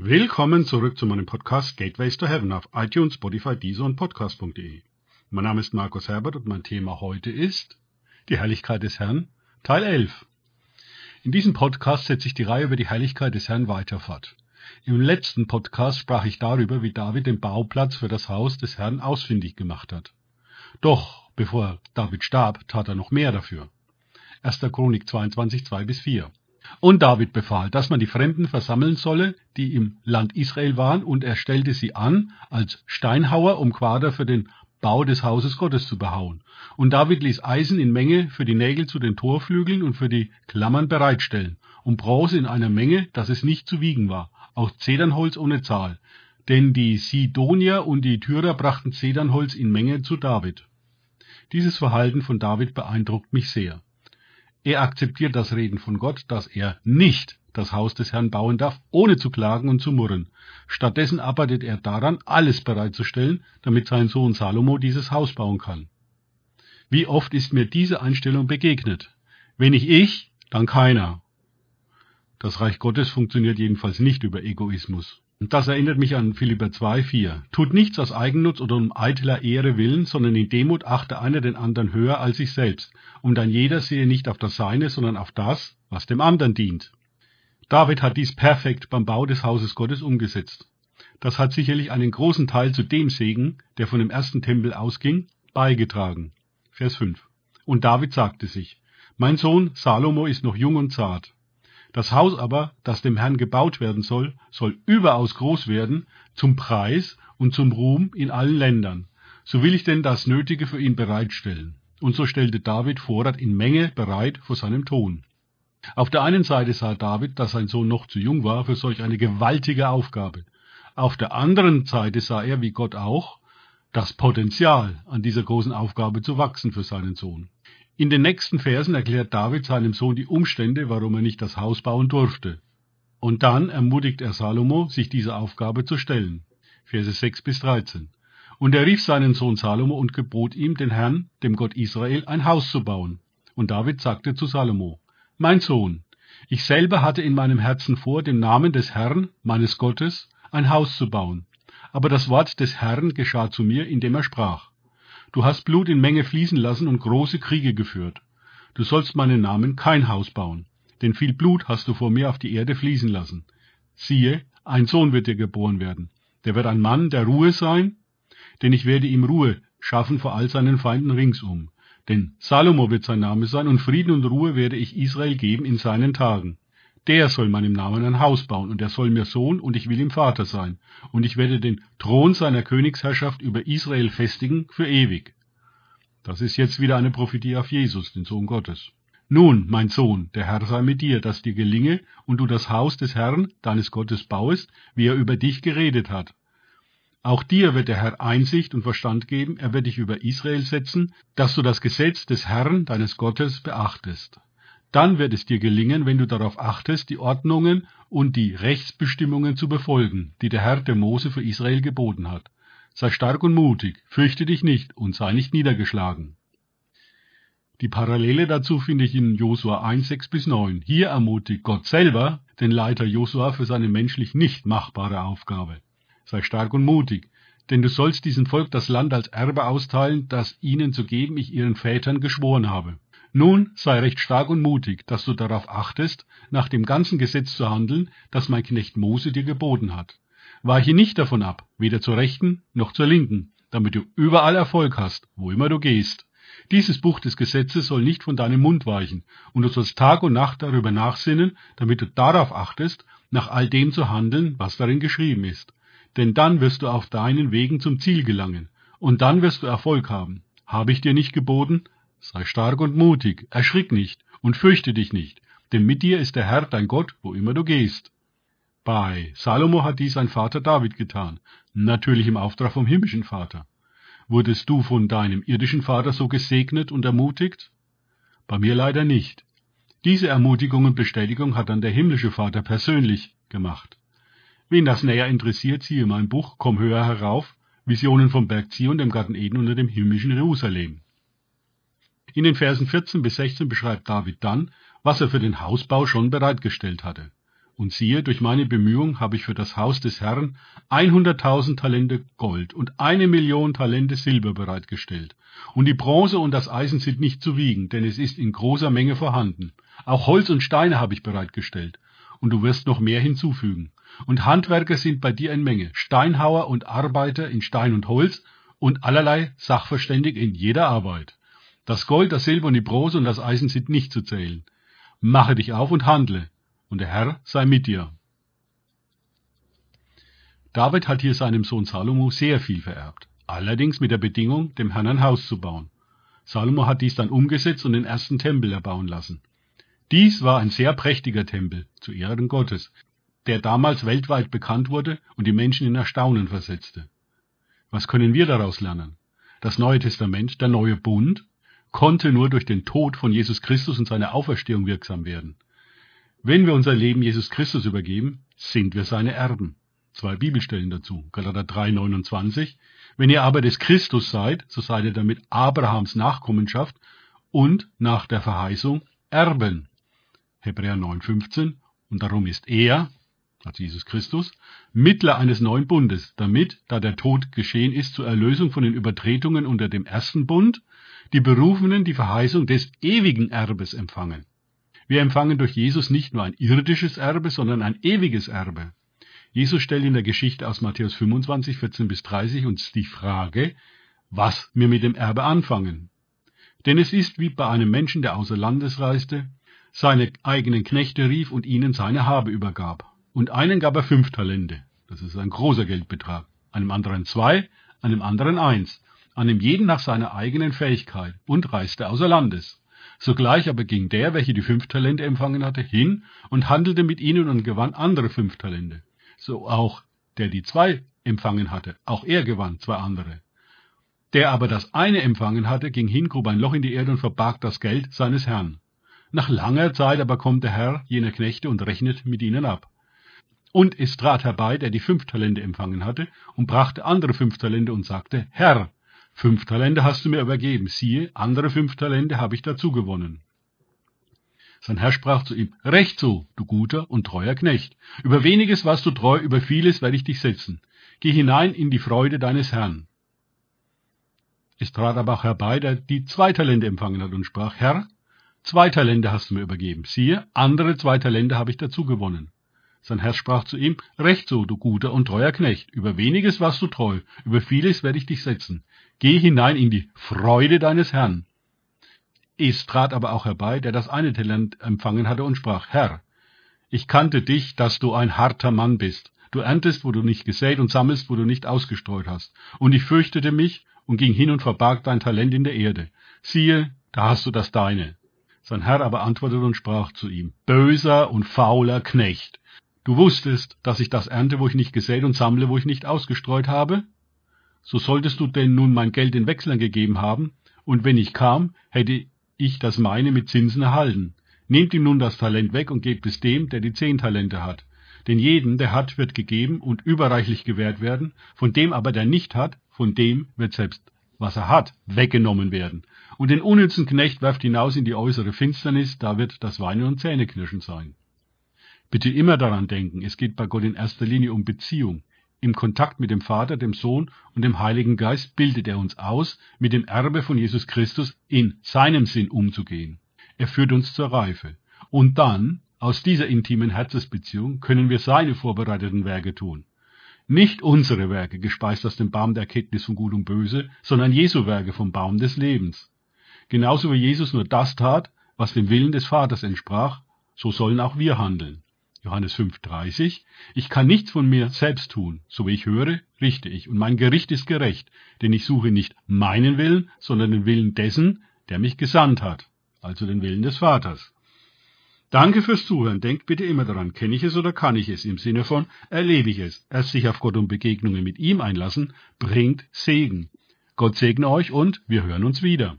Willkommen zurück zu meinem Podcast Gateways to Heaven auf iTunes, Spotify, Deezer und Podcast.de. Mein Name ist Markus Herbert und mein Thema heute ist die Herrlichkeit des Herrn, Teil 11. In diesem Podcast setze ich die Reihe über die Herrlichkeit des Herrn weiter fort. Im letzten Podcast sprach ich darüber, wie David den Bauplatz für das Haus des Herrn ausfindig gemacht hat. Doch, bevor David starb, tat er noch mehr dafür. 1. Chronik 22, 2 bis 4. Und David befahl, dass man die Fremden versammeln solle, die im Land Israel waren, und er stellte sie an als Steinhauer, um Quader für den Bau des Hauses Gottes zu behauen. Und David ließ Eisen in Menge für die Nägel zu den Torflügeln und für die Klammern bereitstellen, und Bronze in einer Menge, dass es nicht zu wiegen war, auch Zedernholz ohne Zahl. Denn die Sidonier und die Tyrer brachten Zedernholz in Menge zu David. Dieses Verhalten von David beeindruckt mich sehr. Er akzeptiert das Reden von Gott, dass er nicht das Haus des Herrn bauen darf, ohne zu klagen und zu murren. Stattdessen arbeitet er daran, alles bereitzustellen, damit sein Sohn Salomo dieses Haus bauen kann. Wie oft ist mir diese Einstellung begegnet? Wenn nicht ich, dann keiner. Das Reich Gottes funktioniert jedenfalls nicht über Egoismus. Das erinnert mich an Philipper 2, 4. Tut nichts aus Eigennutz oder um eitler Ehre willen, sondern in Demut achte einer den anderen höher als sich selbst, und dann jeder sehe nicht auf das Seine, sondern auf das, was dem anderen dient. David hat dies perfekt beim Bau des Hauses Gottes umgesetzt. Das hat sicherlich einen großen Teil zu dem Segen, der von dem ersten Tempel ausging, beigetragen. Vers 5. Und David sagte sich, Mein Sohn Salomo ist noch jung und zart. Das Haus aber, das dem Herrn gebaut werden soll, soll überaus groß werden, zum Preis und zum Ruhm in allen Ländern. So will ich denn das Nötige für ihn bereitstellen. Und so stellte David Vorrat in Menge bereit vor seinem Thron. Auf der einen Seite sah David, dass sein Sohn noch zu jung war für solch eine gewaltige Aufgabe. Auf der anderen Seite sah er, wie Gott auch, das Potenzial, an dieser großen Aufgabe zu wachsen für seinen Sohn. In den nächsten Versen erklärt David seinem Sohn die Umstände, warum er nicht das Haus bauen durfte. Und dann ermutigt er Salomo, sich dieser Aufgabe zu stellen. Verse 6 bis 13. Und er rief seinen Sohn Salomo und gebot ihm, den Herrn, dem Gott Israel, ein Haus zu bauen. Und David sagte zu Salomo, Mein Sohn, ich selber hatte in meinem Herzen vor, dem Namen des Herrn, meines Gottes, ein Haus zu bauen. Aber das Wort des Herrn geschah zu mir, indem er sprach. Du hast Blut in Menge fließen lassen und große Kriege geführt. Du sollst meinen Namen kein Haus bauen, denn viel Blut hast du vor mir auf die Erde fließen lassen. Siehe, ein Sohn wird dir geboren werden. Der wird ein Mann der Ruhe sein, denn ich werde ihm Ruhe schaffen vor all seinen Feinden ringsum. Denn Salomo wird sein Name sein, und Frieden und Ruhe werde ich Israel geben in seinen Tagen. Der soll meinem Namen ein Haus bauen, und er soll mir Sohn, und ich will ihm Vater sein. Und ich werde den Thron seiner Königsherrschaft über Israel festigen für ewig. Das ist jetzt wieder eine Prophetie auf Jesus, den Sohn Gottes. Nun, mein Sohn, der Herr sei mit dir, dass dir gelinge und du das Haus des Herrn, deines Gottes, bauest, wie er über dich geredet hat. Auch dir wird der Herr Einsicht und Verstand geben, er wird dich über Israel setzen, dass du das Gesetz des Herrn, deines Gottes, beachtest. Dann wird es dir gelingen, wenn du darauf achtest, die Ordnungen und die Rechtsbestimmungen zu befolgen, die der Herr der Mose für Israel geboten hat. Sei stark und mutig, fürchte dich nicht und sei nicht niedergeschlagen. Die Parallele dazu finde ich in Josua 1, 6 bis 9. Hier ermutigt Gott selber den Leiter Josua für seine menschlich nicht machbare Aufgabe. Sei stark und mutig, denn du sollst diesem Volk das Land als Erbe austeilen, das ihnen zu geben ich ihren Vätern geschworen habe. Nun sei recht stark und mutig, dass du darauf achtest, nach dem ganzen Gesetz zu handeln, das mein Knecht Mose dir geboten hat. Weiche nicht davon ab, weder zur rechten noch zur linken, damit du überall Erfolg hast, wo immer du gehst. Dieses Buch des Gesetzes soll nicht von deinem Mund weichen, und du sollst Tag und Nacht darüber nachsinnen, damit du darauf achtest, nach all dem zu handeln, was darin geschrieben ist. Denn dann wirst du auf deinen Wegen zum Ziel gelangen, und dann wirst du Erfolg haben. Habe ich dir nicht geboten? Sei stark und mutig, erschrick nicht und fürchte dich nicht, denn mit dir ist der Herr dein Gott, wo immer du gehst. Bei Salomo hat dies sein Vater David getan, natürlich im Auftrag vom himmlischen Vater. Wurdest du von deinem irdischen Vater so gesegnet und ermutigt? Bei mir leider nicht. Diese Ermutigung und Bestätigung hat dann der himmlische Vater persönlich gemacht. Wen das näher interessiert, siehe mein Buch Komm höher herauf, Visionen vom Berg Zion, dem Garten Eden unter dem himmlischen Jerusalem. In den Versen 14 bis 16 beschreibt David dann, was er für den Hausbau schon bereitgestellt hatte. Und siehe, durch meine Bemühung habe ich für das Haus des Herrn 100.000 Talente Gold und eine Million Talente Silber bereitgestellt. Und die Bronze und das Eisen sind nicht zu wiegen, denn es ist in großer Menge vorhanden. Auch Holz und Steine habe ich bereitgestellt. Und du wirst noch mehr hinzufügen. Und Handwerker sind bei dir in Menge, Steinhauer und Arbeiter in Stein und Holz und allerlei Sachverständig in jeder Arbeit. Das Gold, das Silber und die Bronze und das Eisen sind nicht zu zählen. Mache dich auf und handle, und der Herr sei mit dir. David hat hier seinem Sohn Salomo sehr viel vererbt, allerdings mit der Bedingung, dem Herrn ein Haus zu bauen. Salomo hat dies dann umgesetzt und den ersten Tempel erbauen lassen. Dies war ein sehr prächtiger Tempel zu Ehren Gottes, der damals weltweit bekannt wurde und die Menschen in Erstaunen versetzte. Was können wir daraus lernen? Das Neue Testament, der neue Bund, konnte nur durch den Tod von Jesus Christus und seine Auferstehung wirksam werden. Wenn wir unser Leben Jesus Christus übergeben, sind wir seine Erben. Zwei Bibelstellen dazu. Galater 3, 29. Wenn ihr aber des Christus seid, so seid ihr damit Abrahams Nachkommenschaft und nach der Verheißung Erben. Hebräer 9, 15. Und darum ist er, also Jesus Christus, Mittler eines neuen Bundes, damit, da der Tod geschehen ist zur Erlösung von den Übertretungen unter dem ersten Bund, die Berufenen die Verheißung des ewigen Erbes empfangen. Wir empfangen durch Jesus nicht nur ein irdisches Erbe, sondern ein ewiges Erbe. Jesus stellt in der Geschichte aus Matthäus 25, 14 bis 30 uns die Frage, was wir mit dem Erbe anfangen. Denn es ist wie bei einem Menschen, der außer Landes reiste, seine eigenen Knechte rief und ihnen seine Habe übergab. Und einen gab er fünf Talente, das ist ein großer Geldbetrag, einem anderen zwei, einem anderen eins, einem jeden nach seiner eigenen Fähigkeit und reiste außer Landes. Sogleich aber ging der, welcher die fünf Talente empfangen hatte, hin und handelte mit ihnen und gewann andere fünf Talente. So auch der die zwei empfangen hatte, auch er gewann zwei andere. Der aber das eine empfangen hatte, ging hin, grub ein Loch in die Erde und verbarg das Geld seines Herrn. Nach langer Zeit aber kommt der Herr jener Knechte und rechnet mit ihnen ab. Und es trat herbei, der die fünf Talente empfangen hatte, und brachte andere fünf Talente und sagte, Herr, Fünf Talente hast du mir übergeben, siehe, andere fünf Talente habe ich dazu gewonnen. Sein Herr sprach zu ihm, Recht so, du guter und treuer Knecht. Über weniges warst du treu, über vieles werde ich dich setzen. Geh hinein in die Freude deines Herrn. Es trat aber auch herbei, der die zwei Talente empfangen hat und sprach, Herr, zwei Talente hast du mir übergeben. Siehe, andere zwei Talente habe ich dazu gewonnen. Sein Herr sprach zu ihm, Recht so, du guter und treuer Knecht. Über weniges warst du treu, über vieles werde ich dich setzen. Geh hinein in die Freude deines Herrn. Es trat aber auch herbei, der das eine Talent empfangen hatte und sprach, Herr, ich kannte dich, dass du ein harter Mann bist. Du erntest, wo du nicht gesät und sammelst, wo du nicht ausgestreut hast. Und ich fürchtete mich und ging hin und verbarg dein Talent in der Erde. Siehe, da hast du das deine. Sein Herr aber antwortete und sprach zu ihm, böser und fauler Knecht. Du wusstest, dass ich das ernte, wo ich nicht gesät und sammle, wo ich nicht ausgestreut habe? so solltest du denn nun mein Geld den Wechslern gegeben haben, und wenn ich kam, hätte ich das meine mit Zinsen erhalten. Nehmt ihm nun das Talent weg und gebt es dem, der die zehn Talente hat. Denn jeden, der hat, wird gegeben und überreichlich gewährt werden, von dem aber, der nicht hat, von dem wird selbst, was er hat, weggenommen werden. Und den unnützen Knecht werft hinaus in die äußere Finsternis, da wird das Weinen und Zähneknirschen sein. Bitte immer daran denken, es geht bei Gott in erster Linie um Beziehung. Im Kontakt mit dem Vater, dem Sohn und dem Heiligen Geist bildet er uns aus, mit dem Erbe von Jesus Christus in seinem Sinn umzugehen. Er führt uns zur Reife. Und dann, aus dieser intimen Herzensbeziehung, können wir seine vorbereiteten Werke tun. Nicht unsere Werke, gespeist aus dem Baum der Erkenntnis von Gut und Böse, sondern Jesu Werke vom Baum des Lebens. Genauso wie Jesus nur das tat, was dem Willen des Vaters entsprach, so sollen auch wir handeln. Johannes 5,30, ich kann nichts von mir selbst tun, so wie ich höre, richte ich, und mein Gericht ist gerecht, denn ich suche nicht meinen Willen, sondern den Willen dessen, der mich gesandt hat, also den Willen des Vaters. Danke fürs Zuhören. Denkt bitte immer daran, kenne ich es oder kann ich es, im Sinne von erlebe ich es. Erst sich auf Gott und Begegnungen mit ihm einlassen, bringt Segen. Gott segne euch und wir hören uns wieder.